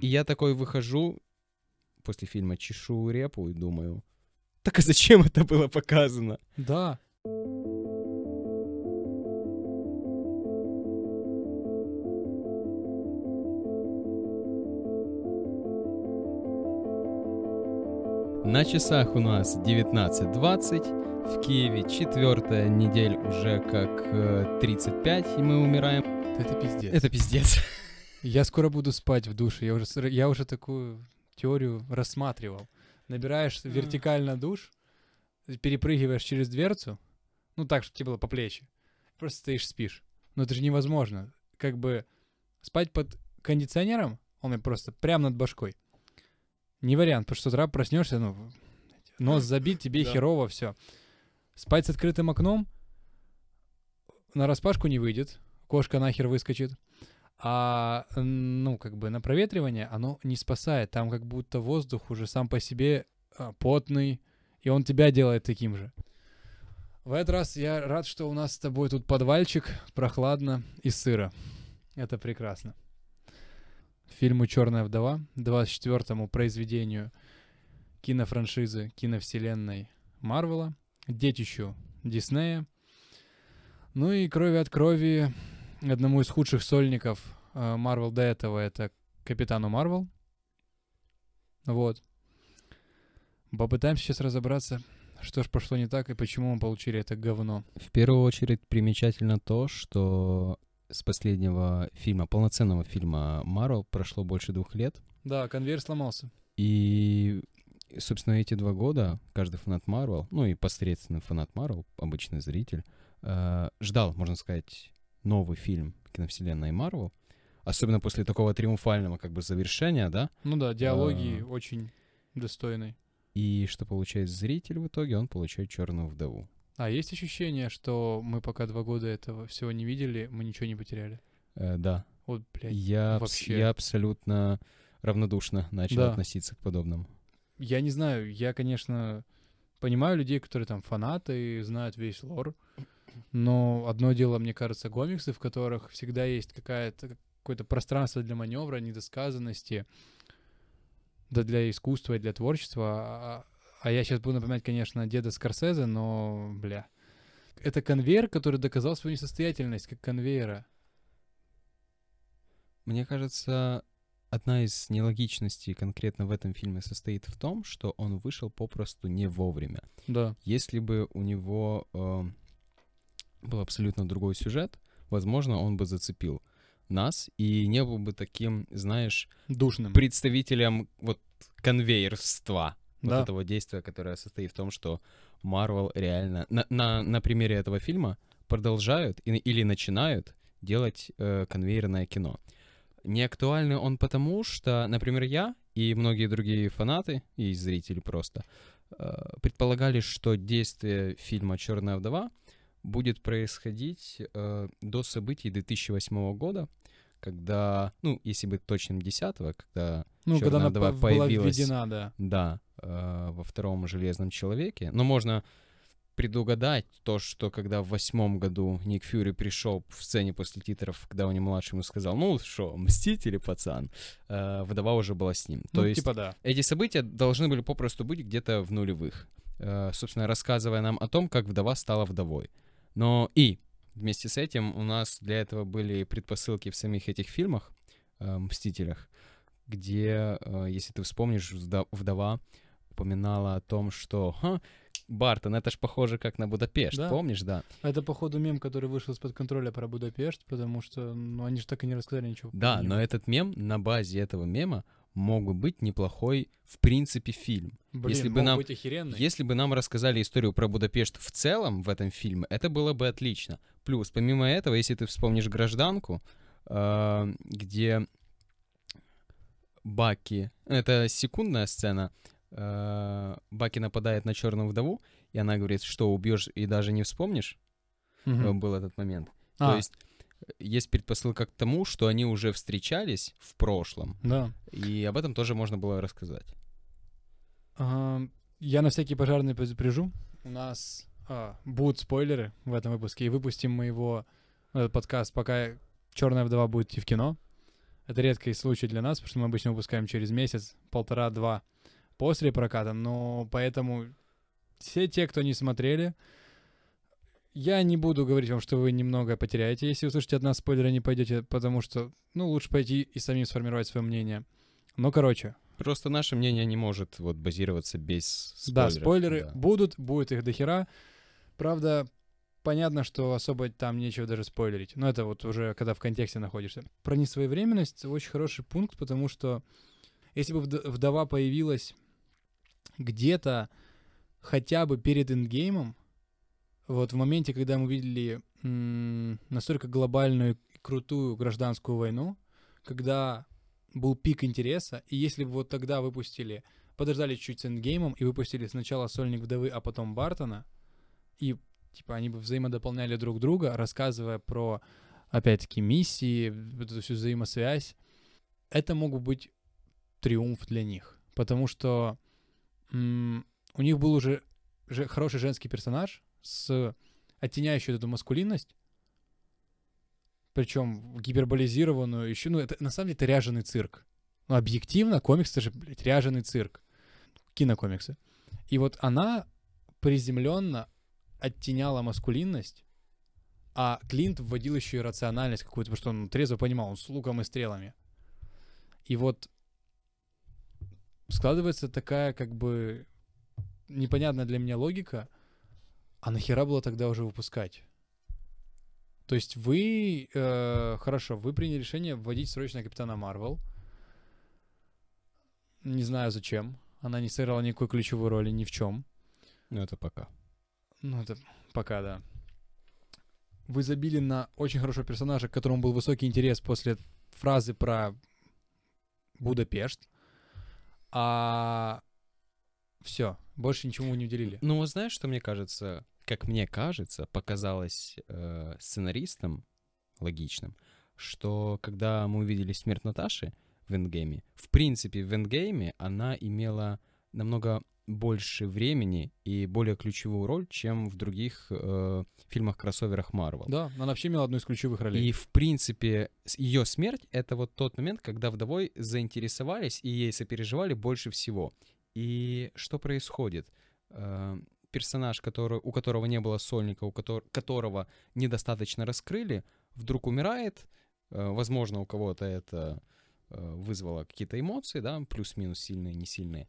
И я такой выхожу после фильма, чешу репу и думаю, так а зачем это было показано? Да. На часах у нас 19.20, в Киеве четвертая неделя уже как э, 35, и мы умираем. Это пиздец. Это пиздец. Я скоро буду спать в душе. Я уже, я уже такую теорию рассматривал. Набираешь М. вертикально душ, перепрыгиваешь через дверцу, ну так, чтобы тебе было по плечи. Просто стоишь, спишь. Но это же невозможно. Как бы спать под кондиционером, он мне просто прямо над башкой. Не вариант, потому что с утра проснешься, ну, нос забит, тебе Да. херово, все. Спать с открытым окном на распашку не выйдет, кошка нахер выскочит. А, ну, как бы на проветривание оно не спасает. Там как будто воздух уже сам по себе а, потный, и он тебя делает таким же. В этот раз я рад, что у нас с тобой тут подвальчик, прохладно и сыро. Это прекрасно. Фильму «Черная вдова», 24-му произведению кинофраншизы, киновселенной Марвела, детищу Диснея. Ну и «Крови от крови» одному из худших сольников э, Марвел до этого, это Капитану Марвел. Вот. Попытаемся сейчас разобраться, что ж пошло не так и почему мы получили это говно. В первую очередь примечательно то, что с последнего фильма, полноценного фильма Марвел прошло больше двух лет, Да, конвейер сломался. и, собственно, эти два года каждый фанат Марвел, ну и посредственный фанат Марвел, обычный зритель, э, ждал, можно сказать, новый фильм киновселенной Марвел, особенно после такого триумфального как бы завершения, да, Ну да, диалоги А. очень достойные. и что получает зритель в итоге, он получает черную вдову. А есть ощущение, что мы пока два года этого всего не видели, мы ничего не потеряли? Э, да, Вот, блядь. я, абс- вообще. я абсолютно равнодушно начал Да. относиться к подобному. Я не знаю, я, конечно, понимаю людей, которые там фанаты знают весь лор, но одно дело, мне кажется, комиксы, в которых всегда есть какая-то какое-то пространство для маневра, недосказанности, да для искусства и для творчества. А, а я сейчас буду напоминать, конечно, деда Скорсезе, но, бля. Это конвейер, который доказал свою несостоятельность как конвейера. Мне кажется, одна из нелогичностей конкретно в этом фильме состоит в том, что он вышел попросту не вовремя. Да. Если бы у него э, был абсолютно другой сюжет, возможно, он бы зацепил нас и не был бы таким, знаешь, Душным. представителем вот конвейерства вот Да. этого действия, которое состоит в том, что Марвел реально на, на, на примере этого фильма продолжают и- или начинают делать э, конвейерное кино. Не актуальный он потому, что, например, я и многие другие фанаты и зрители просто э, предполагали, что действие фильма «Черная вдова» будет происходить э, до событий 2008 года, когда, ну, если быть точным, 10 когда Ну, когда «Чёрная она вдова» по- была появилась введена, да. да, э, во втором железном человеке. Но можно предугадать то, что когда в восьмом году Ник Фьюри пришел в сцене после титров, когда он младшему сказал, ну что, мстители, пацан, э, вдова уже была с ним. То ну, есть типа да. эти события должны были попросту быть где-то в нулевых, э, собственно, рассказывая нам о том, как вдова стала вдовой. Но и вместе с этим у нас для этого были предпосылки в самих этих фильмах, э, «Мстителях», где, э, если ты вспомнишь, вдова упоминала о том, что «Ха, Бартон, это ж похоже как на Будапешт, Да. помнишь, да? Это, походу, мем, который вышел из-под контроля про Будапешт, потому что, ну, они же так и не рассказали ничего. Да, но этот мем, на базе этого мема мог бы быть неплохой, в принципе, фильм. Блин, если бы нам-. Если бы нам рассказали историю про Будапешт в целом в этом фильме, это было бы отлично. Плюс, помимо этого, если ты вспомнишь «Гражданку», э, где Баки... Это секундная сцена. э, Баки нападает на черную вдову, и она говорит, что убьешь и даже не вспомнишь. Э, Был этот момент. А, То есть есть предпосылка к тому, что они уже встречались в прошлом, да. и об этом тоже можно было рассказать. А, я на всякий пожарный предупрежу. У нас а, будут спойлеры в этом выпуске, и выпустим мы его, этот подкаст, пока «Черная вдова» будет идти в кино. Это редкий случай для нас, потому что мы обычно выпускаем через месяц, полтора-два после проката, но поэтому все те, кто не смотрели, я не буду говорить вам, что вы немного потеряете, если услышите от нас спойлеры, не пойдете, потому что, ну, лучше пойти и самим сформировать свое мнение. Но, короче, Просто наше мнение не может вот базироваться без да, спойлеров. спойлеры да. будут, будет их дохера. Правда, понятно, что особо там нечего даже спойлерить. Но это вот уже когда в контексте находишься. Про несвоевременность очень хороший пункт, потому что если бы вд- вдова появилась где-то хотя бы перед эндгеймом, вот в моменте, когда мы видели настолько глобальную крутую гражданскую войну, когда был пик интереса, и если бы вот тогда выпустили, подождали чуть с эндгеймом и выпустили сначала Сольник Вдовы, а потом Бартона, и типа они бы взаимодополняли друг друга, рассказывая про, опять-таки, миссии, эту всю взаимосвязь, это мог бы быть триумф для них, потому что у них был уже же хороший женский персонаж с оттеняющей эту маскулинность, причем гиперболизированную еще, ну это на самом деле это ряженый цирк. Ну объективно комикс это же, блядь, ряженый цирк. Кинокомиксы. И вот она приземленно оттеняла маскулинность, а Клинт вводил еще и рациональность какую-то, потому что он трезво понимал, он с луком и стрелами. И вот складывается такая как бы непонятная для меня логика, а нахера было тогда уже выпускать? То есть вы, э, хорошо, вы приняли решение вводить срочно Капитана Марвел. Не знаю зачем. Она не сыграла никакой ключевой роли ни в чем. Ну, это пока. Ну, это пока, да. Вы забили на очень хорошего персонажа, к которому был высокий интерес после фразы про Будапешт. А все, больше ничего вы не уделили. Ну, вот знаешь, что мне кажется, как мне кажется, показалось э, сценаристам логичным, что когда мы увидели смерть Наташи в Эндгейме, в принципе, в Эндгейме она имела намного больше времени и более ключевую роль, чем в других э, фильмах-кроссоверах Марвел. Да, она вообще имела одну из ключевых ролей. И, в принципе, ее смерть — это вот тот момент, когда вдовой заинтересовались и ей сопереживали больше всего. И что происходит? Э, персонаж, который, у которого не было сольника, у котор- которого недостаточно раскрыли, вдруг умирает. Э, возможно, у кого-то это э, вызвало какие-то эмоции, да, плюс-минус сильные, не сильные.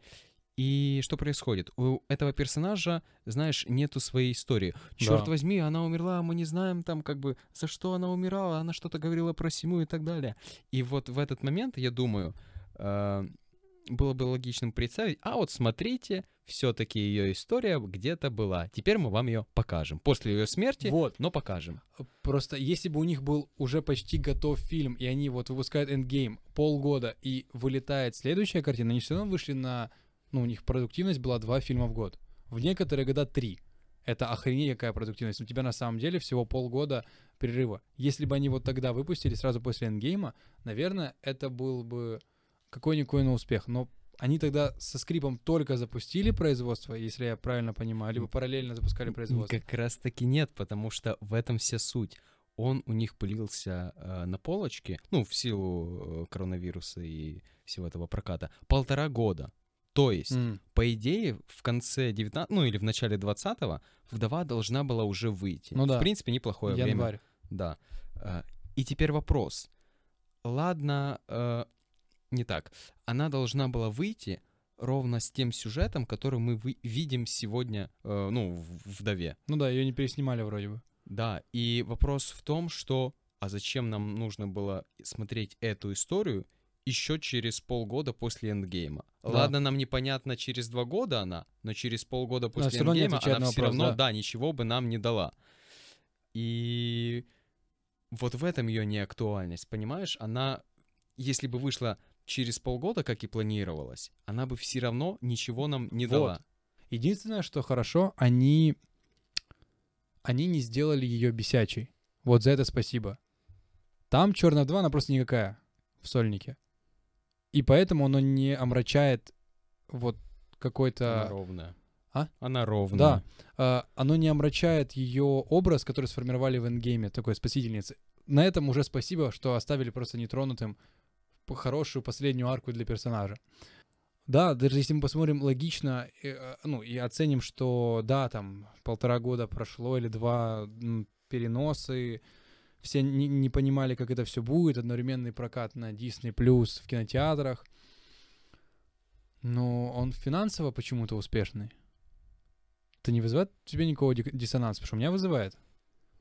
И что происходит? У этого персонажа, знаешь, нету своей истории. Черт Да. возьми, она умерла, мы не знаем там как бы за что она умирала, она что-то говорила про семью и так далее. И вот в этот момент, я думаю, было бы логичным представить, а вот смотрите, все-таки ее история где-то была. Теперь мы вам ее покажем. После ее смерти, Вот. но покажем. Просто если бы у них был уже почти готов фильм, и они вот выпускают Endgame полгода, и вылетает следующая картина, они все равно вышли на... Ну, у них продуктивность была два фильма в год. В некоторые года три. Это охренеть какая продуктивность. У тебя на самом деле всего полгода перерыва. Если бы они вот тогда выпустили сразу после Эндгейма, наверное, это был бы какой-никакой на успех. Но они тогда со скрипом только запустили производство, если я правильно понимаю, либо параллельно запускали производство. Как раз таки нет, потому что в этом вся суть. Он у них пылился э, на полочке, ну, в силу э, коронавируса и всего этого проката, полтора года. То есть, М. по идее, в конце 19 ну или в начале 20-го вдова должна была уже выйти. Ну да. В принципе, неплохое время. Январь. Да. Э, И теперь вопрос. Ладно, э, не так. Она должна была выйти ровно с тем сюжетом, который мы вы- видим сегодня, э, ну, в «Вдове». Ну да, ее не переснимали вроде бы. Да, и вопрос в том, что а зачем нам нужно было смотреть эту историю еще через полгода после эндгейма? Да. Ладно, нам непонятно, через два года она, но через полгода после не эндгейма отвечает она на все вопрос, равно, да. да, ничего бы нам не дала. И вот в этом ее неактуальность, понимаешь? Она, если бы вышла через полгода, как и планировалось, она бы все равно ничего нам не Вот. дала. Единственное, что хорошо, они, они не сделали ее бесячей. Вот за это спасибо. Там Черная 2, она просто никакая в сольнике. И поэтому оно не омрачает вот Она какой-то... ровная. А? Она ровная. Да. а, оно не омрачает ее образ, который сформировали в эндгейме, такой спасительницы. На этом уже спасибо, что оставили просто нетронутым хорошую последнюю арку для персонажа. Да, даже если мы посмотрим логично, э, э, ну, и оценим, что, да, там, полтора года прошло или два переносы, все не, не понимали, как это все будет, одновременный прокат на Disney Plus в кинотеатрах, но он финансово почему-то успешный. Это не вызывает у тебя никакого ди- диссонанса? Потому что у меня вызывает.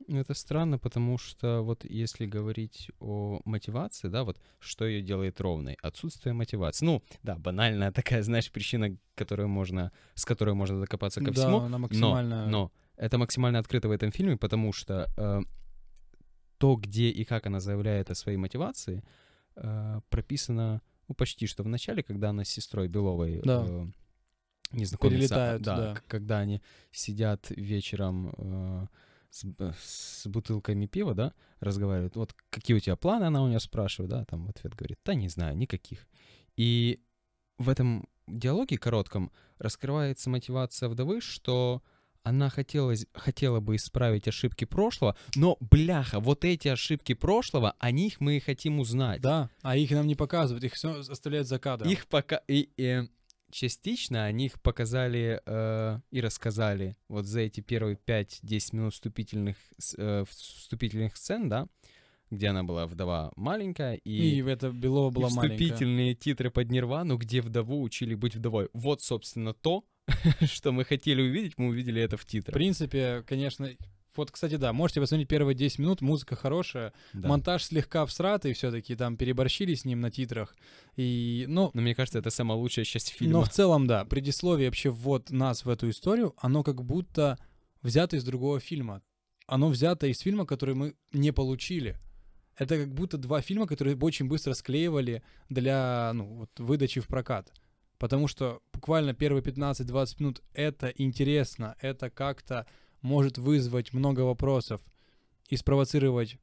Это странно, потому что вот если говорить о мотивации, да, вот что ее делает ровной? Отсутствие мотивации. Ну, да, банальная такая, знаешь, причина, которую можно, с которой можно докопаться ко да, всему. она Но, максимально... но это максимально открыто в этом фильме, потому что э, то, где и как она заявляет о своей мотивации, э, прописано ну, почти что в начале, когда она с сестрой Беловой Да. э, не знакомятся. Перелетают, да, да. когда они сидят вечером э, с, с бутылками пива, да, разговаривают. Вот какие у тебя планы, она у нее спрашивает, да, там в ответ говорит, да не знаю, никаких. И в этом диалоге коротком раскрывается мотивация вдовы, что она хотела, хотела бы исправить ошибки прошлого, но, бляха, вот эти ошибки прошлого, о них мы и хотим узнать. Да, а их нам не показывают, их все оставляют за кадром. Их пока... И, и частично они их показали э, и рассказали вот за эти первые 5-10 минут вступительных, э, вступительных сцен, да, где она была вдова маленькая, И, и, это Белова и была маленькая. вступительные титры под Нирвану, где вдову учили быть вдовой. Вот, собственно, то, что мы хотели увидеть, мы увидели это в В титрах. принципе, конечно, вот, кстати, да, можете посмотреть первые 10 минут, музыка хорошая, Да. монтаж слегка всратый все-таки, там переборщили с ним на титрах, и, ну, Но мне кажется, это самая лучшая часть фильма. но в целом, да, предисловие вообще ввод нас в эту историю, оно как будто взято из другого фильма. Оно взято из фильма, который мы не получили. Это как будто два фильма, которые очень быстро склеивали для ну, вот, выдачи в прокат. Потому что буквально первые 15-20 минут это интересно, это как-то может вызвать много вопросов и спровоцировать,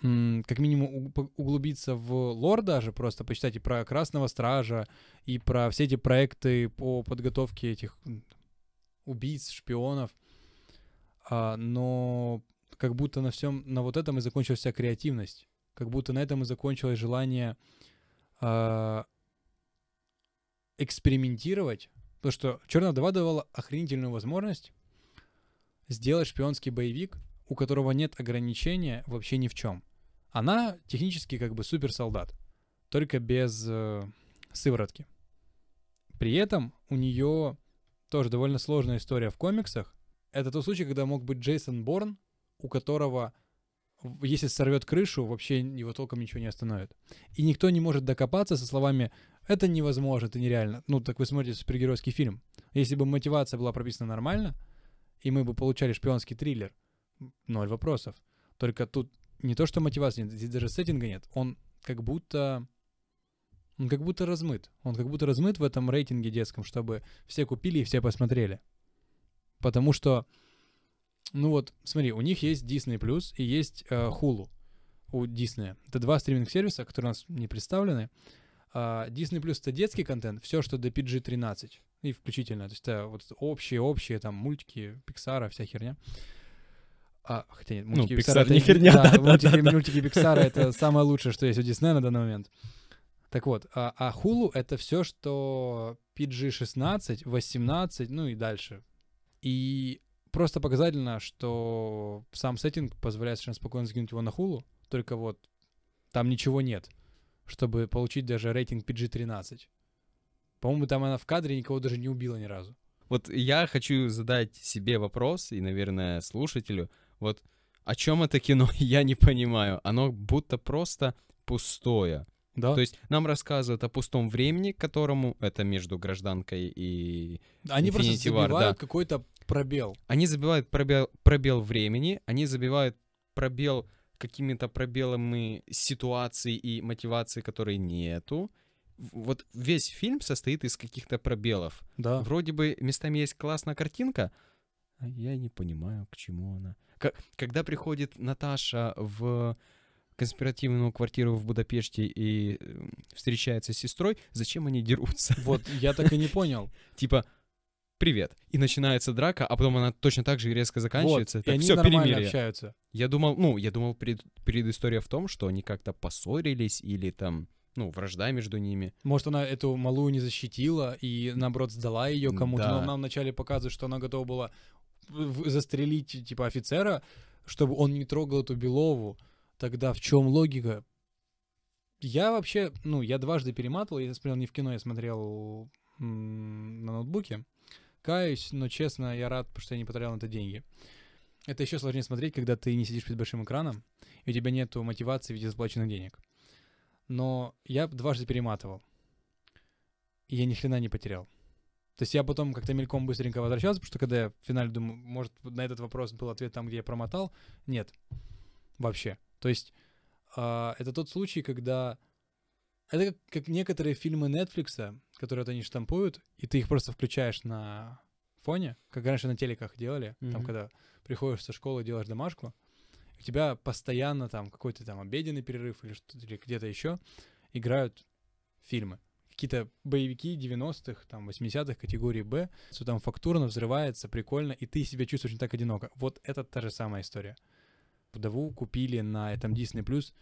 как минимум, углубиться в лор даже, просто почитать и про Красного Стража, и про все эти проекты по подготовке этих убийц, шпионов. А, но как будто на всем, на вот этом и закончилась вся креативность. Как будто на этом и закончилось желание а, экспериментировать. Потому что Черная вдова давала охренительную возможность сделать шпионский боевик, у которого нет ограничения вообще ни в чем. Она технически как бы суперсолдат, только без э, сыворотки. При этом у нее тоже довольно сложная история в комиксах. Это тот случай, когда мог быть Джейсон Борн, у которого, если сорвет крышу, вообще его толком ничего не остановит. И никто не может докопаться со словами «это невозможно, это нереально». Ну, так вы смотрите супергеройский фильм. Если бы мотивация была прописана нормально, и мы бы получали шпионский триллер, ноль вопросов. Только тут не то, что мотивации нет, здесь даже сеттинга нет. Он как будто... Он как будто размыт. Он как будто размыт в этом рейтинге детском, чтобы все купили и все посмотрели. Потому что, ну вот, смотри, у них есть Disney Plus и есть э, Hulu у Disney. Это два стриминг сервиса, которые у нас не представлены. А, Disney Plus это детский контент, все, что до PG-13 и включительно. То есть это вот общие-общие там мультики, Пиксара, вся херня. А, хотя нет, мультики Ну, Pixar Pixar это не херня, да, да, мультики, да, да. мультики Пиксара это самое лучшее, что есть у Disney на данный момент. Так вот, а, а Hulu это все, что PG-16, 18, ну и дальше. И просто показательно, что сам сеттинг позволяет совершенно спокойно закинуть его на Hulu, только вот там ничего нет, чтобы получить даже рейтинг PG-13. По-моему, там она в кадре никого даже не убила ни разу. Вот я хочу задать себе вопрос, и, наверное, слушателю, вот о чем это кино, я не понимаю. Оно будто просто пустое. Да? То есть нам рассказывают о пустом времени, которому это между гражданкой и... Они просто Infinity War, забивают да. какой-то пробел. Они забивают пробел, пробел времени, они забивают пробел какими-то пробелами ситуаций и мотивации, которые нету. Вот весь фильм состоит из каких-то пробелов. Да. Вроде бы местами есть классная картинка, а я не понимаю, к чему она. К- когда приходит Наташа в конспиративную квартиру в Будапеште и э, встречается с сестрой, зачем они дерутся? Вот, я так и не понял. Типа, привет. И начинается драка, а потом она точно так же резко заканчивается. Вот, и они все, нормально перемирие. общаются. Я думал, ну, я думал, пред, предыстория в том, что они как-то поссорились или там, ну, вражда между ними. Может, она эту малую не защитила и, наоборот, сдала ее кому-то. Да. Но нам вначале показывает, что она готова была застрелить, типа, офицера, чтобы он не трогал эту Белову. Тогда в чем логика? Я вообще, ну, я дважды перематывал, я смотрел не в кино, я смотрел на ноутбуке. Каюсь, но честно, я рад, потому что я не потратил на это деньги. Это еще сложнее смотреть, когда ты не сидишь перед большим экраном, и у тебя нету мотивации в виде заплаченных денег. Но я дважды перематывал. И я ни хрена не потерял. То есть я потом как-то мельком быстренько возвращался, потому что когда я в финале думаю, может, на этот вопрос был ответ там, где я промотал. Нет. Вообще. То есть а, это тот случай, когда... Это как, как некоторые фильмы Netflix, которые вот они штампуют, и ты их просто включаешь на фоне, как раньше на телеках делали, там, Мгм. когда приходишь со школы, делаешь домашку, у тебя постоянно там какой-то там обеденный перерыв или, что или где-то еще играют фильмы. Какие-то боевики 90-х, там, 80-х категории Б, все там фактурно взрывается, прикольно, и ты себя чувствуешь не так одиноко. Вот это та же самая история. Вдову купили на этом Disney Plus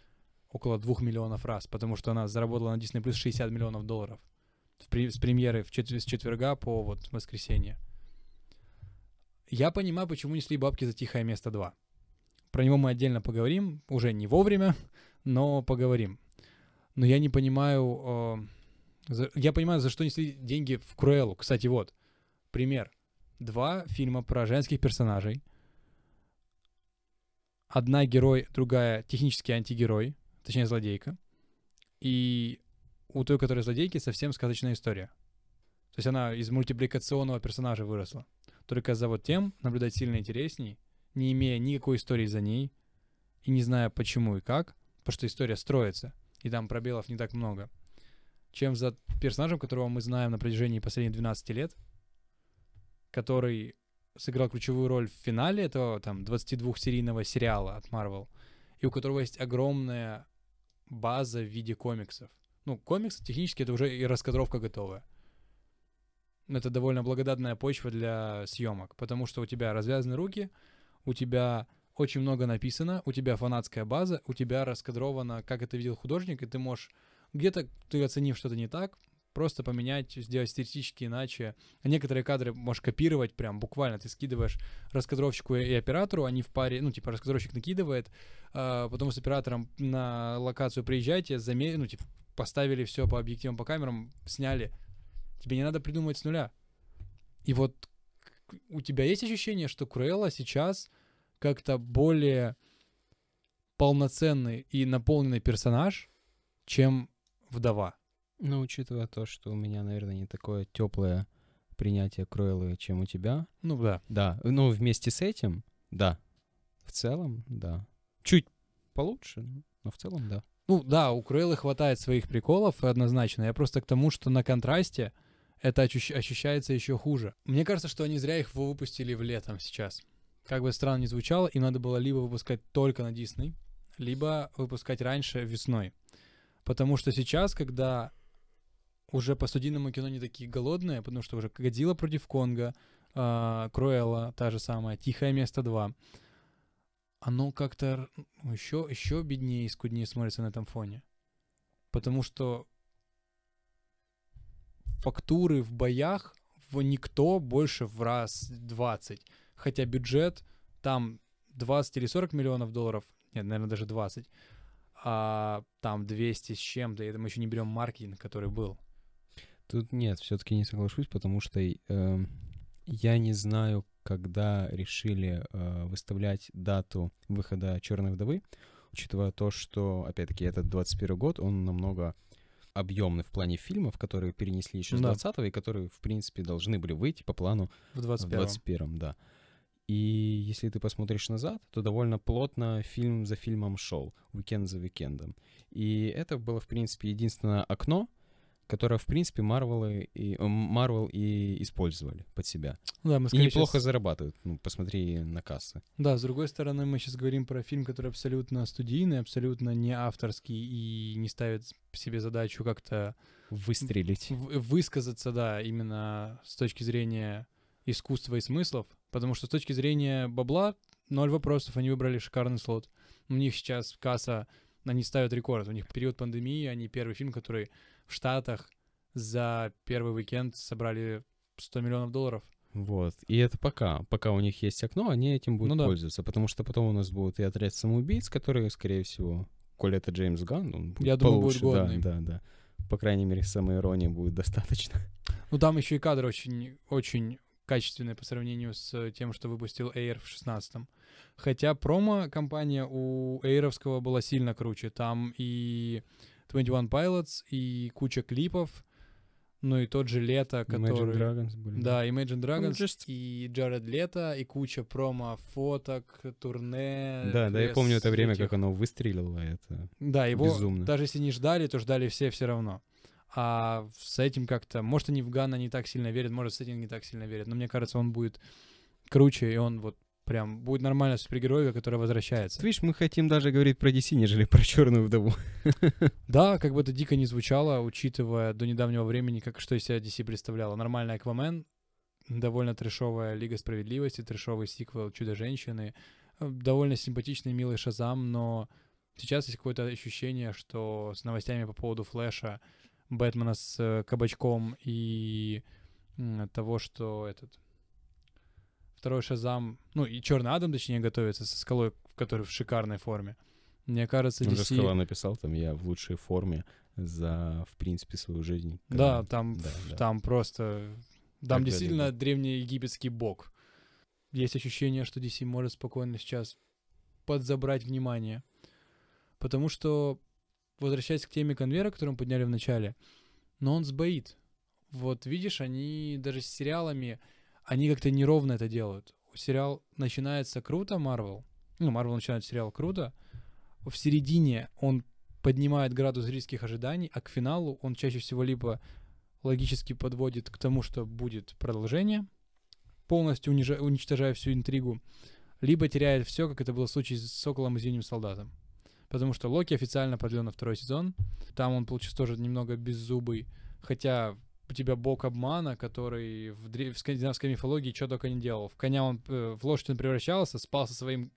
около 2 миллионов раз, потому что она заработала на Disney Plus 60 миллионов долларов с премьеры в чет- с четверга по вот воскресенье. Я понимаю, почему несли бабки за «Тихое место 2». Про него мы отдельно поговорим, уже не вовремя, но поговорим. Но я не понимаю... э, за- я понимаю, за что несли деньги в Круэллу. Кстати, вот, пример. Два фильма про женских персонажей. Одна герой, другая технический антигерой, точнее злодейка. И у той, которая злодейки, совсем сказочная история. То есть она из мультипликационного персонажа выросла. Только за вот тем наблюдать сильно интересней, не имея никакой истории за ней и не зная почему и как, потому что история строится, и там пробелов не так много, чем за персонажем, которого мы знаем на протяжении последних 12 лет, который сыграл ключевую роль в финале этого там 22-серийного сериала от Marvel, и у которого есть огромная база в виде комиксов. Ну, комиксы технически это уже и раскадровка готовая. Это довольно благодатная почва для съемок, потому что у тебя развязаны руки, у тебя очень много написано, у тебя фанатская база, у тебя раскадровано, как это видел художник, и ты можешь где-то, ты оценив что-то не так, просто поменять, сделать стилистически иначе. Некоторые кадры можешь копировать прям буквально. Ты скидываешь раскадровщику и оператору, они в паре, ну, типа, раскадровщик накидывает, а, потом с оператором на локацию приезжаете, заме... ну, типа, поставили все по объективам, по камерам, сняли. Тебе не надо придумывать с нуля. И вот у тебя есть ощущение, что Круэлла сейчас как-то более полноценный и наполненный персонаж, чем вдова. Ну, учитывая то, что у меня, наверное, не такое теплое принятие Кройлы, чем у тебя. Ну да. Да, ну, вместе с этим, да. В целом, да. Чуть получше, но в целом, да. Ну да, у Круэллы хватает своих приколов, однозначно. Я просто к тому, что на контрасте это ощущ- ощущается еще хуже. Мне кажется, что они зря их выпустили в летом сейчас. Как бы странно ни звучало, им надо было либо выпускать только на Дисней, либо выпускать раньше весной. Потому что сейчас, когда уже по студийному кино не такие голодные, потому что уже Годзилла против Конга, а, Круэлла, та же самая, Тихое место 2, оно как-то еще, еще беднее и скуднее смотрится на этом фоне. Потому что фактуры в боях в никто больше в раз 20. Хотя бюджет там 20 или 40 миллионов долларов, нет, наверное, даже 20, а там 200 с чем-то, и это мы еще не берем маркетинг, который был. Тут нет, все-таки не соглашусь, потому что эм, я не знаю, когда решили э, выставлять дату выхода Черной вдовы, учитывая то, что, опять-таки, этот 21 год, он намного объемный в плане фильмов, которые перенесли еще с Да. 20 и которые, в принципе, должны были выйти по плану В в 21 21 да. И если ты посмотришь назад, то довольно плотно фильм за фильмом шел, уикенд за уикендом. И это было, в принципе, единственное окно, которое, в принципе, Марвел и, э, Marvel и использовали под себя. Да, мы И неплохо щас- зарабатывают. Ну, посмотри на кассы. Да, с другой стороны, мы сейчас говорим про фильм, который абсолютно студийный, абсолютно не авторский и не ставит себе задачу как-то Выстрелить. в- высказаться, да, именно с точки зрения искусства и смыслов, потому что с точки зрения бабла ноль вопросов, они выбрали шикарный слот. У них сейчас касса Они ставят рекорд. У них период пандемии, они первый фильм, который в Штатах за первый уикенд собрали 100 миллионов долларов. Вот. И это пока. Пока у них есть окно, они этим будут Ну да. пользоваться. Потому что потом у нас будут и отряд самоубийц, которые, скорее всего, коли это Джеймс Ганн, он будет Я думаю, будет получше. годный. Да, да, да. По крайней мере, самой иронии будет достаточно. Ну, там еще и кадры очень, очень качественные по сравнению с тем, что выпустил Air в 16 Хотя промо-компания у Эйровского была сильно круче. Там и 21 Pilots, и куча клипов, ну и тот же Лето, Imagine который... Dragons были. Да, Imagine Dragons just- и Джаред Лето, и куча промо-фоток, турне. Да, да, я помню это время, этих. как оно выстрелило. Это Да, его безумно. даже если не ждали, то ждали все все равно. А с этим как-то... Может, они в Ганна не так сильно верят, может, с этим не так сильно верят. Но мне кажется, он будет круче, и он вот прям будет нормальная супергеройка, которая возвращается. Видишь, мы хотим даже говорить про DC, нежели про Черную вдову. Да, как бы это дико не звучало, учитывая до недавнего времени, как что из себя DC представляла. Нормальный Аквамен, довольно трешовая Лига Справедливости, трешовый сиквел Чудо-женщины, э, довольно симпатичный, милый Шазам, но сейчас есть какое-то ощущение, что с новостями по поводу Флэша, Бэтмена с э, кабачком и того, что этот второй Шазам, ну и Черный Адам, точнее, готовится со скалой, в которой в шикарной форме. Мне кажется, DC... Скала написал, там, я в лучшей форме за, в принципе, свою жизнь. Да, Когда- там, да, да. там просто... Да, Там да, действительно да. древнеегипетский бог. Есть ощущение, что DC может спокойно сейчас подзабрать внимание. Потому что, возвращаясь к теме конвейера, которую мы подняли в начале, но он сбоит. Вот видишь, они даже с сериалами, они как-то неровно это делают. Сериал начинается круто, Марвел. Ну, Марвел начинает сериал круто. В середине он поднимает градус зрительских ожиданий, а к финалу он чаще всего либо логически подводит к тому, что будет продолжение, полностью унижа- уничтожая всю интригу, либо теряет все, как это было в случае с Соколом и Зимним Солдатом. Потому что Локи официально продлен на второй сезон. Там он получился тоже немного беззубый. Хотя у тебя бог обмана, который в, дре- в скандинавской мифологии что только не делал. В коня он, э, в лошадь он превращался, спал со своим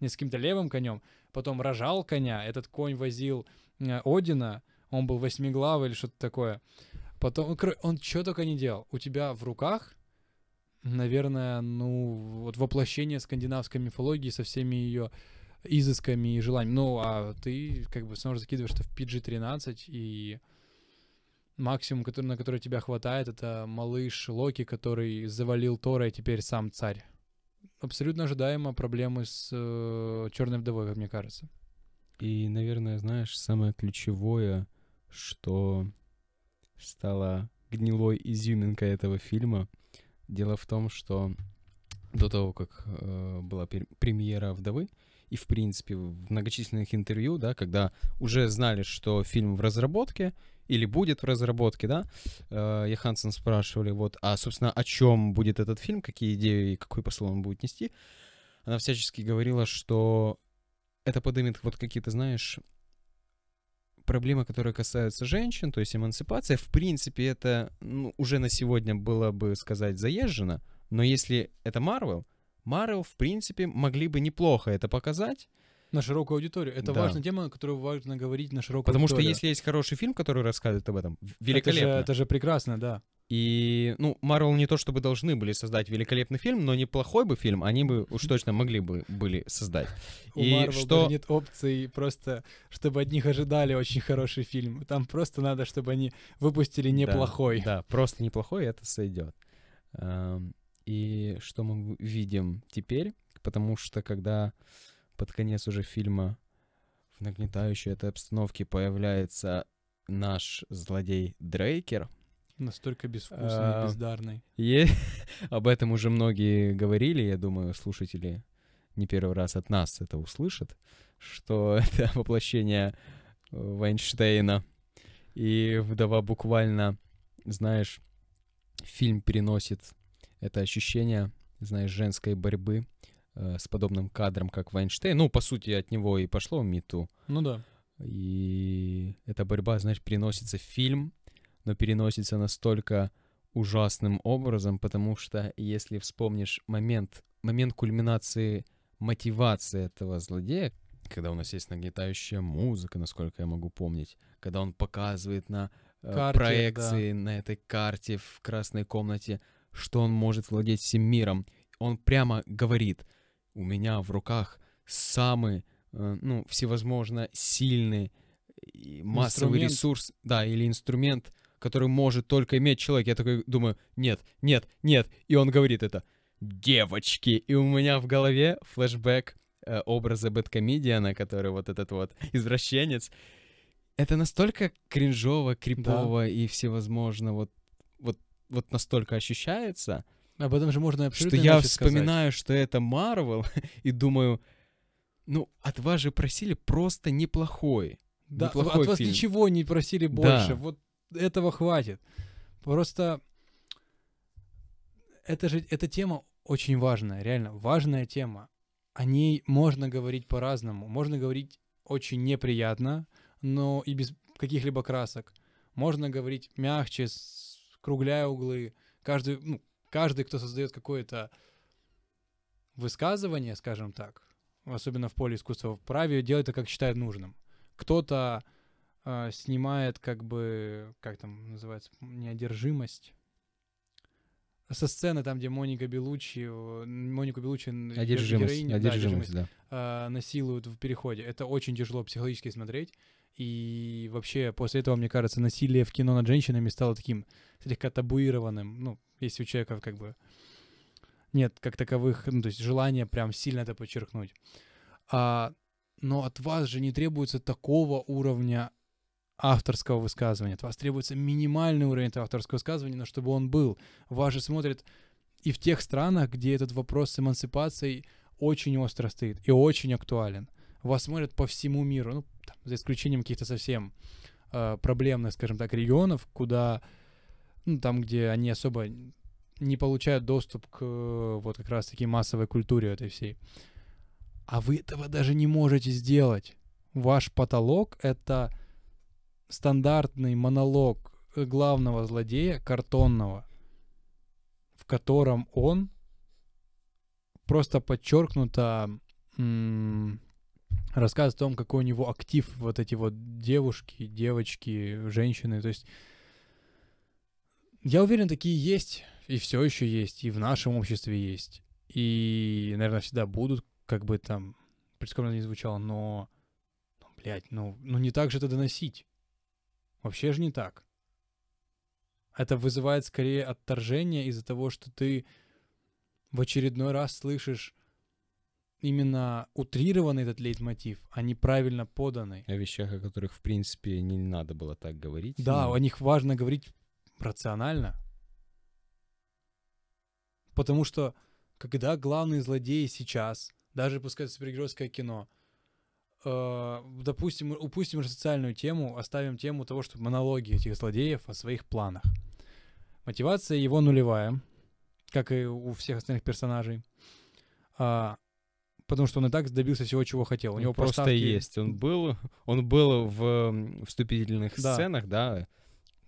не с каким-то левым конем, потом рожал коня, этот конь возил э, Одина, он был восьмиглавый или что-то такое. Потом, ну, он что только не делал. У тебя в руках, наверное, ну, вот воплощение скандинавской мифологии со всеми ее изысками и желаниями. Ну, а ты как бы снова закидываешь это в PG-13, и максимум, который, на который тебя хватает, это малыш Локи, который завалил Тора и теперь сам царь. Абсолютно ожидаемо проблемы с э, Черной вдовой, как мне кажется. И, наверное, знаешь, самое ключевое, что стало гнилой изюминкой этого фильма, дело в том, что до того, как э, была премьера «Вдовы», и, в принципе, в многочисленных интервью, да, когда уже знали, что фильм в разработке или будет в разработке, да, э, Йоханссон спрашивали, вот, а, собственно, о чем будет этот фильм, какие идеи и какой посыл он будет нести, она всячески говорила, что это поднимет вот какие-то, знаешь, проблемы, которые касаются женщин, то есть эмансипация. В принципе, это ну, уже на сегодня было бы сказать заезжено, но если это Марвел, Марвел, в принципе, могли бы неплохо это показать, На широкую аудиторию. Это Да. важная тема, которую важно говорить на широкую потому что аудиторию. если есть хороший фильм, который рассказывает об этом, в- Это великолепно. же, это же прекрасно, да. И, ну, Марвел не то чтобы должны были создать великолепный фильм, но неплохой бы фильм они бы уж точно могли бы были создать. У И Marvel что- нет опций просто, чтобы от них ожидали очень хороший фильм. Там просто надо, чтобы они выпустили Да, неплохой. Да, просто неплохой, это сойдет. И что мы видим теперь? Потому что когда под конец уже фильма в нагнетающей этой обстановке появляется наш злодей Дрейкер, Настолько безвкусный А, и бездарный. и об этом уже многие говорили, я думаю, слушатели не первый раз от нас это услышат, что это воплощение э, Вайнштейна. И вдова буквально, знаешь, фильм переносит это ощущение, знаешь, женской борьбы э, с подобным кадром, как Вайнштейн. Ну, по сути, от него и пошло МИТУ. Ну да. И эта борьба, знаешь, переносится в фильм, но переносится настолько ужасным образом, потому что если вспомнишь момент, момент кульминации мотивации этого злодея, когда у нас есть нагнетающая музыка, насколько я могу помнить, когда он показывает на э, Карте, проекции на этой карте в красной комнате, что он может владеть всем миром. Он прямо говорит, у меня в руках самый, э, ну, всевозможно сильный массовый Инструмент. ресурс, да, или инструмент, который может только иметь человек. Я такой думаю, нет, нет, нет. И он говорит это, девочки. И у меня в голове флешбэк э, образа Бэткомедиана, который вот этот вот извращенец. Это настолько кринжово, крипово и всевозможно вот, вот, вот настолько ощущается, Об этом же можно что абсолютно я иначе сказать. вспоминаю, что это Марвел, и думаю, ну, от вас же просили просто неплохой. Да, неплохой от вас фильм. ничего не просили Да. больше. Вот этого хватит. Просто это же эта тема очень важная, реально важная тема. О ней можно говорить по-разному. Можно говорить очень неприятно, но и без каких-либо красок. Можно говорить мягче, скругляя углы. Каждый, ну, каждый, кто создает какое-то высказывание, скажем так, особенно в поле искусства, вправе делать это, как считает нужным. Кто-то э, снимает как бы, как там называется, неодержимость. Со сцены, там, где Моника Белучи, э, Монику Белучи, н- ге- Одержимость, да, одержимость, да. э, насилуют в переходе. Это очень тяжело психологически смотреть. И вообще после этого, мне кажется, насилие в кино над женщинами стало таким слегка табуированным. Ну, если у человека как бы нет как таковых, ну, то есть желания прям сильно это подчеркнуть. А, но от вас же не требуется такого уровня авторского высказывания. От вас требуется минимальный уровень этого авторского высказывания, но чтобы он был. Вас же смотрят и в тех странах, где этот вопрос с эмансипацией очень остро стоит и очень актуален. Вас смотрят по всему миру, ну, там, за исключением каких-то совсем э, проблемных, скажем так, регионов, куда, ну, там, где они особо не получают доступ к вот как раз-таки массовой культуре этой всей. А вы этого даже не можете сделать. Ваш потолок — это стандартный монолог главного злодея, картонного, в котором он просто подчеркнуто м, рассказывает о том, какой у него актив вот эти вот девушки, девочки, женщины. То есть я уверен, такие есть, и все еще есть, и в нашем обществе есть. И, наверное, всегда будут, как бы там прискорбно не звучало, но, ну, блядь, ну, ну не так же это доносить. Вообще же не так. Это вызывает скорее отторжение из-за того, что ты в очередной раз слышишь именно утрированный этот лейтмотив, а неправильно поданный. О вещах, о которых, в принципе, не надо было так говорить. Да, Ну, о них важно говорить рационально. Потому что когда главный злодей сейчас, даже пускай супергеройское кино, э, допустим, упустим же социальную тему, оставим тему того, что монологи этих злодеев о своих планах. Мотивация его нулевая, как и у всех остальных персонажей. А, потому что он и так добился всего, чего хотел. У него просто поставки- есть. Он был, он был в вступительных Да. сценах, да.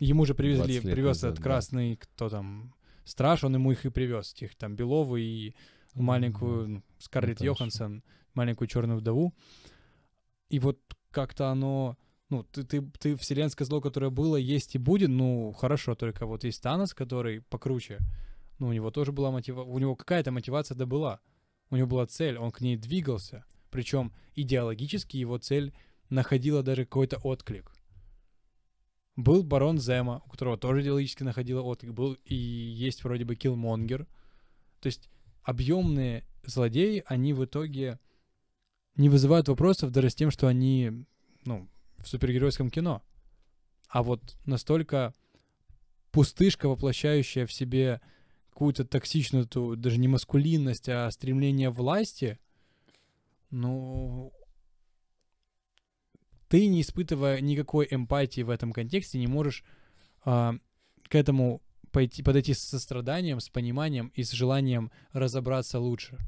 Ему же привезли, 20 лет привез назад, этот да. красный, кто там, страж, он ему их и привез, этих там Белову и маленькую ну, Скарлетт хорошо. Йоханссон, маленькую черную вдову. И вот как-то оно, ну, ты, ты, ты вселенское зло, которое было, есть и будет, ну, хорошо, только вот есть Танос, который покруче, ну, у него тоже была мотивация, у него какая-то мотивация да была, у него была цель, он к ней двигался, причем идеологически его цель находила даже какой-то отклик. Был барон Зема, у которого тоже идеологически находила отклик, был и есть вроде бы Киллмонгер. То есть объемные злодеи, они в итоге не вызывают вопросов даже с тем, что они, ну, в супергеройском кино. А вот настолько пустышка, воплощающая в себе какую-то токсичную, ту, даже не маскулинность, а стремление власти, ну, ты, не испытывая никакой эмпатии в этом контексте, не можешь а, к этому пойти, подойти с состраданием, с пониманием и с желанием разобраться лучше.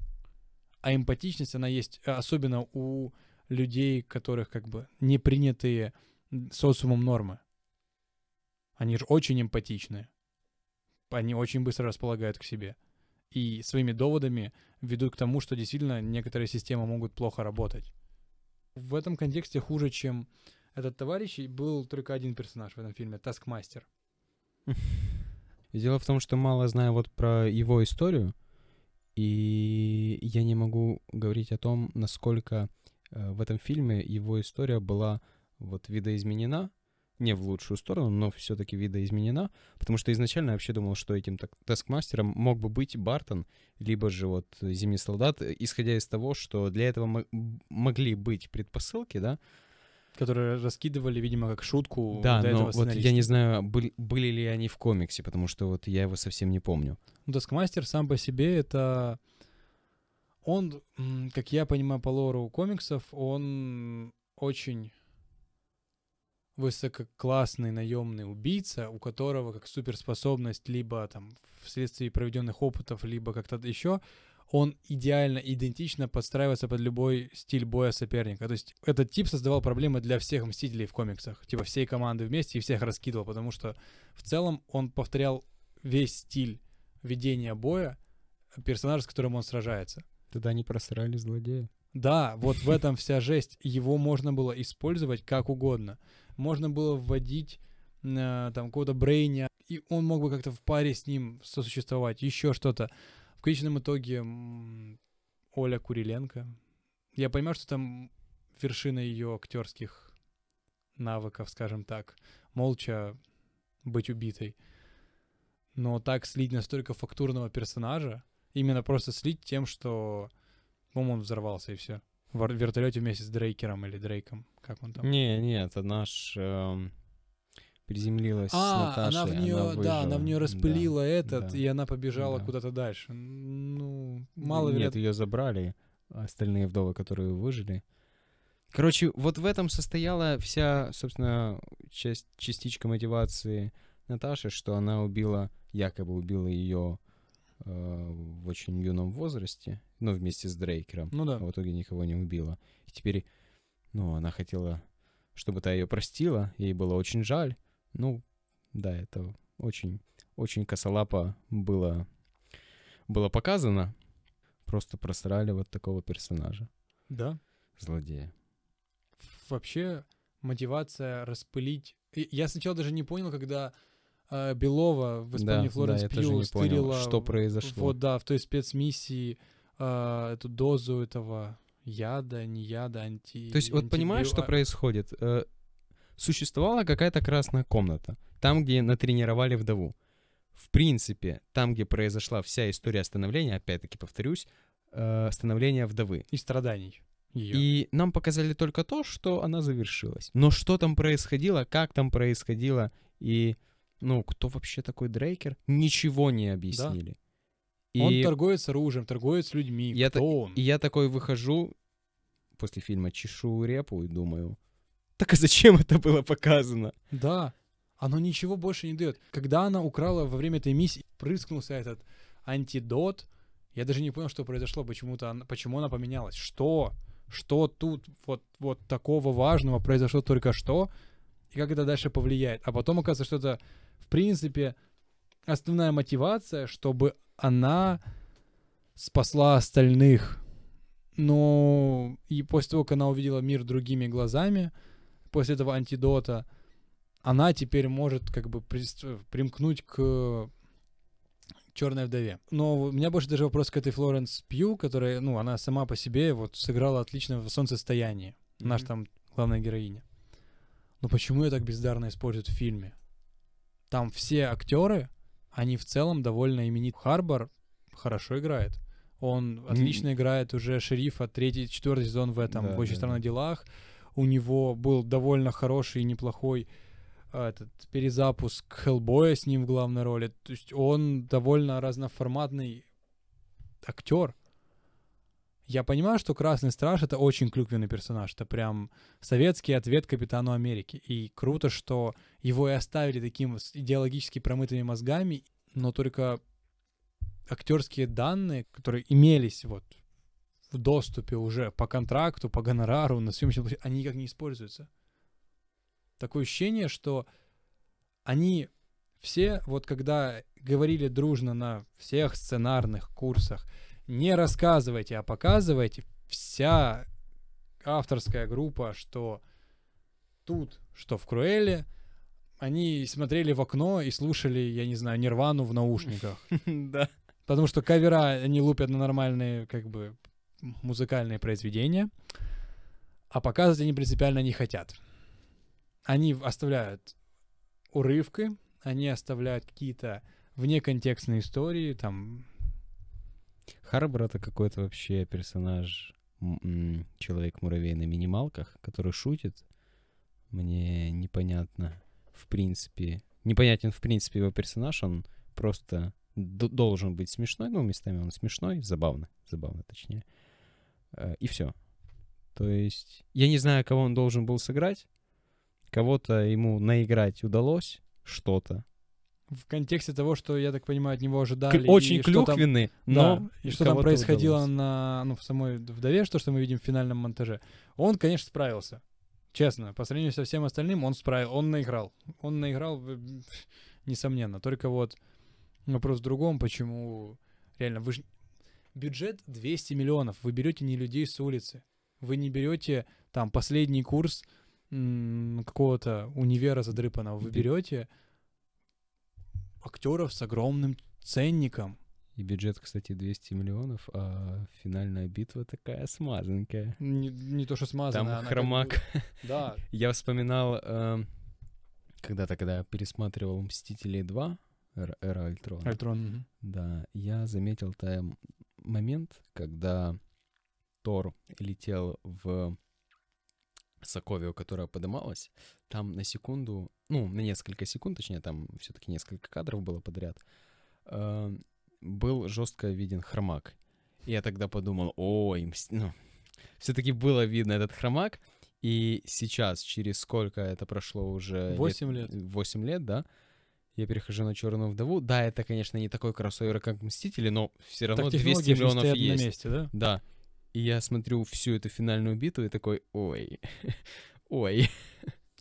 А эмпатичность, она есть э, особенно у людей, которых как бы не принятые социумом нормы. Они же очень эмпатичны. Они очень быстро располагают к себе. И своими доводами ведут к тому, что действительно некоторые системы могут плохо работать. В этом контексте хуже, чем этот товарищ, был только один персонаж в этом фильме — Таскмастер. Дело в том, что мало знаю вот про его историю, и я не могу говорить о том, насколько э, в этом фильме его история была вот видоизменена, не в лучшую сторону, но все-таки видоизменена, потому что изначально я вообще думал, что этим так, таскмастером мог бы быть Бартон, либо же вот Зимний солдат, исходя из того, что для этого мо- могли быть предпосылки, да, Которые раскидывали, видимо, как шутку да, до но этого вот я не знаю, были, были ли они в комиксе, потому что вот я его совсем не помню. Ну, Таскмастер сам по себе это... Он, как я понимаю по лору комиксов, он очень высококлассный наемный убийца, у которого как суперспособность либо там вследствие проведенных опытов, либо как-то еще, он идеально, идентично подстраивается под любой стиль боя соперника. То есть этот тип создавал проблемы для всех Мстителей в комиксах. Типа всей команды вместе и всех раскидывал, потому что в целом он повторял весь стиль ведения боя персонажа, с которым он сражается. Тогда они просрали злодея. Да, вот в этом вся жесть. Его можно было использовать как угодно. Можно было вводить э, там какого-то Брейня, и он мог бы как-то в паре с ним сосуществовать, еще что-то. В конечном итоге Оля Куриленко. Я понимаю, что там вершина ее актерских навыков, скажем так, молча быть убитой. Но так слить настолько фактурного персонажа, именно просто слить тем, что, по-моему, он взорвался и все. В вертолете вместе с Дрейкером или Дрейком, как он там. Не, нет, она ж эм, приземлилась с А, Наташей. она в нее, да, она в нее распылила Да, этот, да. и она побежала Да. куда-то дальше. Ну, мало Нет, вероятно. ее забрали, а остальные вдовы, которые выжили. Короче, вот в этом состояла вся, собственно, часть, частичка мотивации Наташи, что она убила, якобы убила ее в очень юном возрасте, ну, вместе с Дрейкером. Ну да. а в итоге никого не убила. И теперь, ну, она хотела, чтобы та ее простила, ей было очень жаль. Ну, да, это очень, очень косолапо было, было показано. Просто просрали вот такого персонажа, Да. злодея. Вообще мотивация распылить. Я сначала даже не понял, когда э, Белова в исполнении Да, Флоренс да, Пью стырила что произошло. Вот, да, в той спецмиссии э, эту дозу этого яда, не яда, анти... То есть, вот понимаешь, что антибио- происходит? Э, Существовала какая-то красная комната, там, где натренировали вдову. В принципе, там, где произошла вся история становления, опять-таки повторюсь, э, становления вдовы. И страданий ее. И нам показали только то, что она завершилась. Но что там происходило, как там происходило, и, ну, кто вообще такой Дрейкер, ничего не объяснили. Он И- торгует с оружием, торгует с людьми. Я Кто та- он? И я такой выхожу после фильма, чешу репу и думаю, так а зачем это было показано? Да, оно ничего больше не дает. Когда она украла во время этой миссии, прыскнулся этот антидот, я даже не понял, что произошло, почему-то она, почему она поменялась. Что? Что тут вот, вот такого важного произошло только что? И как это дальше повлияет? А потом оказывается, что это, в принципе, основная мотивация, чтобы она спасла остальных. Но и после того, как она увидела мир другими глазами, после этого антидота, она теперь может как бы примкнуть к черной вдове. Но у меня больше даже вопрос к этой Флоренс Пью, которая, ну, она сама по себе вот сыграла отлично в солнцестоянии. Наш Мгм. там главная героиня. Но почему ее так бездарно используют в фильме? Там все актеры, они в целом довольно именит. Харбор хорошо играет. Он отлично играет уже шерифа третий, четвертый сезон в этом, Да, в очень да, странных да. делах. У него был довольно хороший и неплохой а, этот перезапуск Хеллбоя с ним в главной роли. То есть он довольно разноформатный актер. Я понимаю, что Красный Страж это очень клюквенный персонаж. Это прям советский ответ Капитану Америки. И круто, что его и оставили таким идеологически промытыми мозгами, но только актерские данные, которые имелись вот в доступе уже по контракту, по гонорару, на съемочной площадке, они никак не используются. Такое ощущение, что они все, вот когда говорили дружно на всех сценарных курсах, не рассказывайте, а показывайте, вся авторская группа, что тут, что в Круэле, они смотрели в окно и слушали, я не знаю, Нирвану в наушниках. Да. Потому что кавера они лупят на нормальные, как бы, музыкальные произведения, а показывать они принципиально не хотят. Они оставляют урывки, они оставляют какие-то внеконтекстные истории, там... Харбор это какой-то вообще персонаж, человек-муравей на минималках, который шутит. Мне непонятно, в принципе, непонятен в принципе его персонаж, он просто должен быть смешной, ну, местами он смешной, забавно, забавно точнее. Э, И все. То есть, я не знаю, кого он должен был сыграть, кого-то ему наиграть удалось, что-то. В контексте того, что, я так понимаю, от него К- ожидали. Очень и что там- клюквенный, Да, но и что там происходило удалось. на, ну, в самой вдове, что, что мы видим в финальном монтаже. Он, конечно, справился. Честно, по сравнению со всем остальным, он справил, он наиграл. Он наиграл, несомненно. Только вот вопрос в другом, почему реально вы ж- бюджет 200 миллионов. Вы берете не людей с улицы. Вы не берете там последний курс какого-то универа задрыпанного. Вы берете актеров с огромным ценником. И бюджет, кстати, 200 миллионов, а финальная битва такая смазанькая. Не, не то, что смазано. Там как хромак. бы- Да. Я вспоминал эм, когда-то, когда я пересматривал «Мстителей 2», «Эра, Альтрона», Альтрон. мгм. да, я заметил там момент, когда Тор летел в Соковию, которая подымалась, там на секунду, ну, на несколько секунд, точнее, там все-таки несколько кадров было подряд, э, был жестко виден хромак. И я тогда подумал, ой, ну, все-таки было видно этот хромак, и сейчас, через сколько это прошло уже? Восемь лет. 8 лет, да? Я перехожу на Черную вдову. Да, это, конечно, не такой кроссовер, как Мстители, но все равно Так 200 технологии же не миллионов есть. на месте, да? Да. И я смотрю всю эту финальную битву и такой, ой, ой.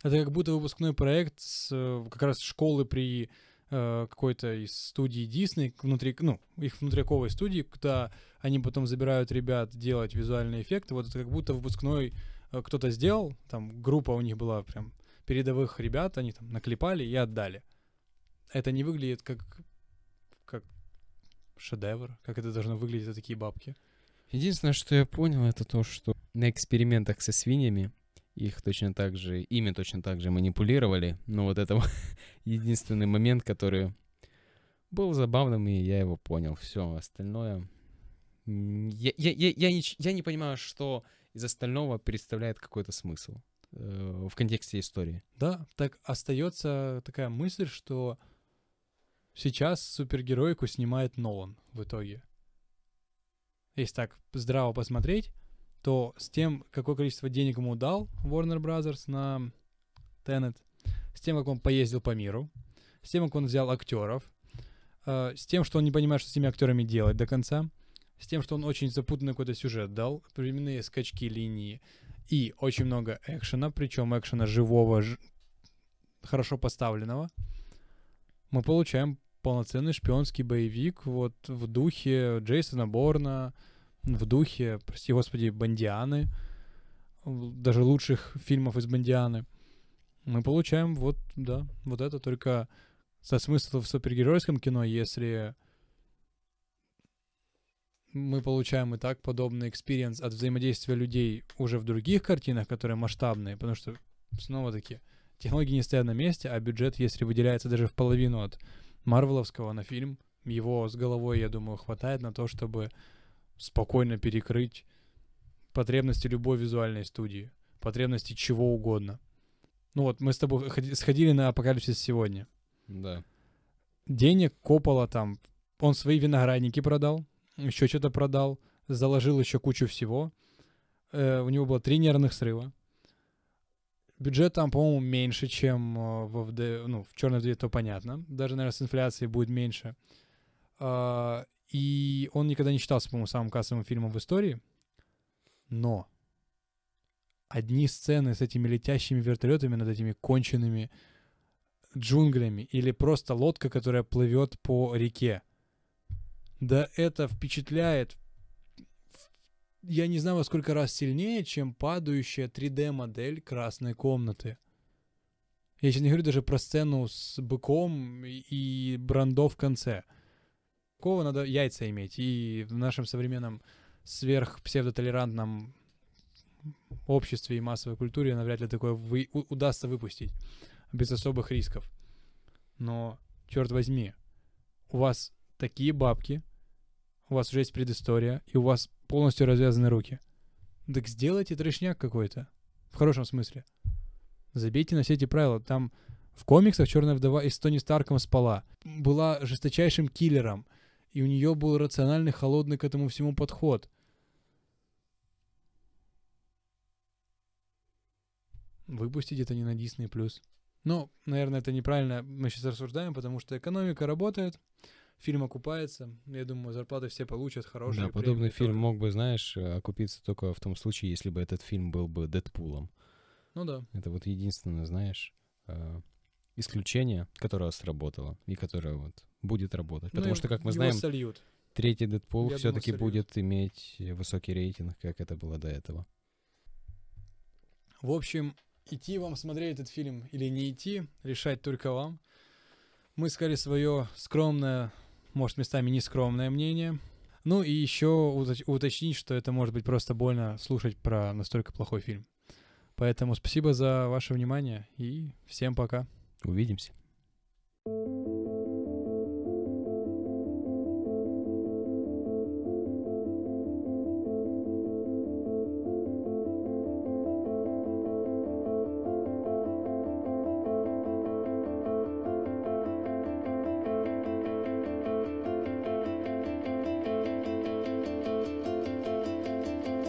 Это как будто выпускной проект с э, как раз школы при э, какой-то из студии Дисней, внутри, ну, их внутряковой студии, куда они потом забирают ребят делать визуальные эффекты. Вот это как будто выпускной э, кто-то сделал, там группа у них была прям передовых ребят, они там наклепали и отдали. Это не выглядит как, как шедевр, как это должно выглядеть за такие бабки. Единственное, что я понял, это то, что на экспериментах со свиньями их точно так же, ими точно так же манипулировали. Но вот это единственный момент, который был забавным, и я его понял. Все, остальное... Я, я, я, я, не, я не понимаю, что из остального представляет какой-то смысл э, в контексте истории. Да, так остается такая мысль, что сейчас супергероику снимает Нолан в итоге. Если так здраво посмотреть, то с тем, какое количество денег ему дал Warner Brothers на Tenet, с тем, как он поездил по миру, с тем, как он взял актеров, э, с тем, что он не понимает, что с этими актерами делать до конца, с тем, что он очень запутанный какой-то сюжет дал, временные скачки линии и очень много экшена, причем экшена живого, ж- хорошо поставленного, мы получаем полноценный шпионский боевик вот в духе Джейсона Борна, в духе, прости господи, Бондианы, даже лучших фильмов из Бондианы. Мы получаем вот, да, вот это только со смыслом в супергеройском кино, если мы получаем и так подобный experience от взаимодействия людей уже в других картинах, которые масштабные, потому что, снова-таки, технологии не стоят на месте, а бюджет, если выделяется даже в половину от Марвеловского на фильм, его с головой, я думаю, хватает на то, чтобы спокойно перекрыть потребности любой визуальной студии, потребности чего угодно. Ну вот, мы с тобой ходи- сходили на Апокалипсис сегодня. Да. Денег копало там, он свои виноградники продал, еще что-то продал, заложил еще кучу всего. Э, у него было три нервных срыва. Бюджет там, по-моему, меньше, чем э, во ВД, ну, в черной вдове, то понятно. Даже, наверное, с инфляцией будет меньше. А, и он никогда не считался, по-моему, самым кассовым фильмом в истории. Но одни сцены с этими летящими вертолетами над этими конченными джунглями или просто лодка, которая плывет по реке. Да это впечатляет я не знаю во сколько раз сильнее, чем падающая 3D-модель красной комнаты. Я сейчас не говорю даже про сцену с быком и брандо в конце. Кого надо яйца иметь. И в нашем современном сверхпсевдотолерантном обществе и массовой культуре навряд ли такое вы, у, удастся выпустить без особых рисков. Но, черт возьми, у вас такие бабки, у вас уже есть предыстория, и у вас полностью развязаны руки. Так сделайте трешняк какой-то. В хорошем смысле. Забейте на все эти правила. Там в комиксах Черная вдова и с Тони Старком спала. Была жесточайшим киллером. И у нее был рациональный, холодный к этому всему подход. Выпустить это не на Disney+. Ну, наверное, это неправильно мы сейчас рассуждаем, потому что экономика работает, фильм окупается, я думаю, зарплаты все получат хорошие. Да, подобный фильм мог бы, знаешь, окупиться только в том случае, если бы этот фильм был бы Дэдпулом. Ну да. Это вот единственное, знаешь, э, исключение, которое сработало и которое вот будет работать. Ну, Потому что, как мы знаем, сольют. третий Дэдпул все-таки будет иметь высокий рейтинг, как это было до этого. В общем, идти вам смотреть этот фильм или не идти, решать только вам. Мы сказали свое скромное, может, местами нескромное мнение. Ну и еще уточнить, что это может быть просто больно слушать про настолько плохой фильм. Поэтому спасибо за ваше внимание и всем пока. Увидимся. thank you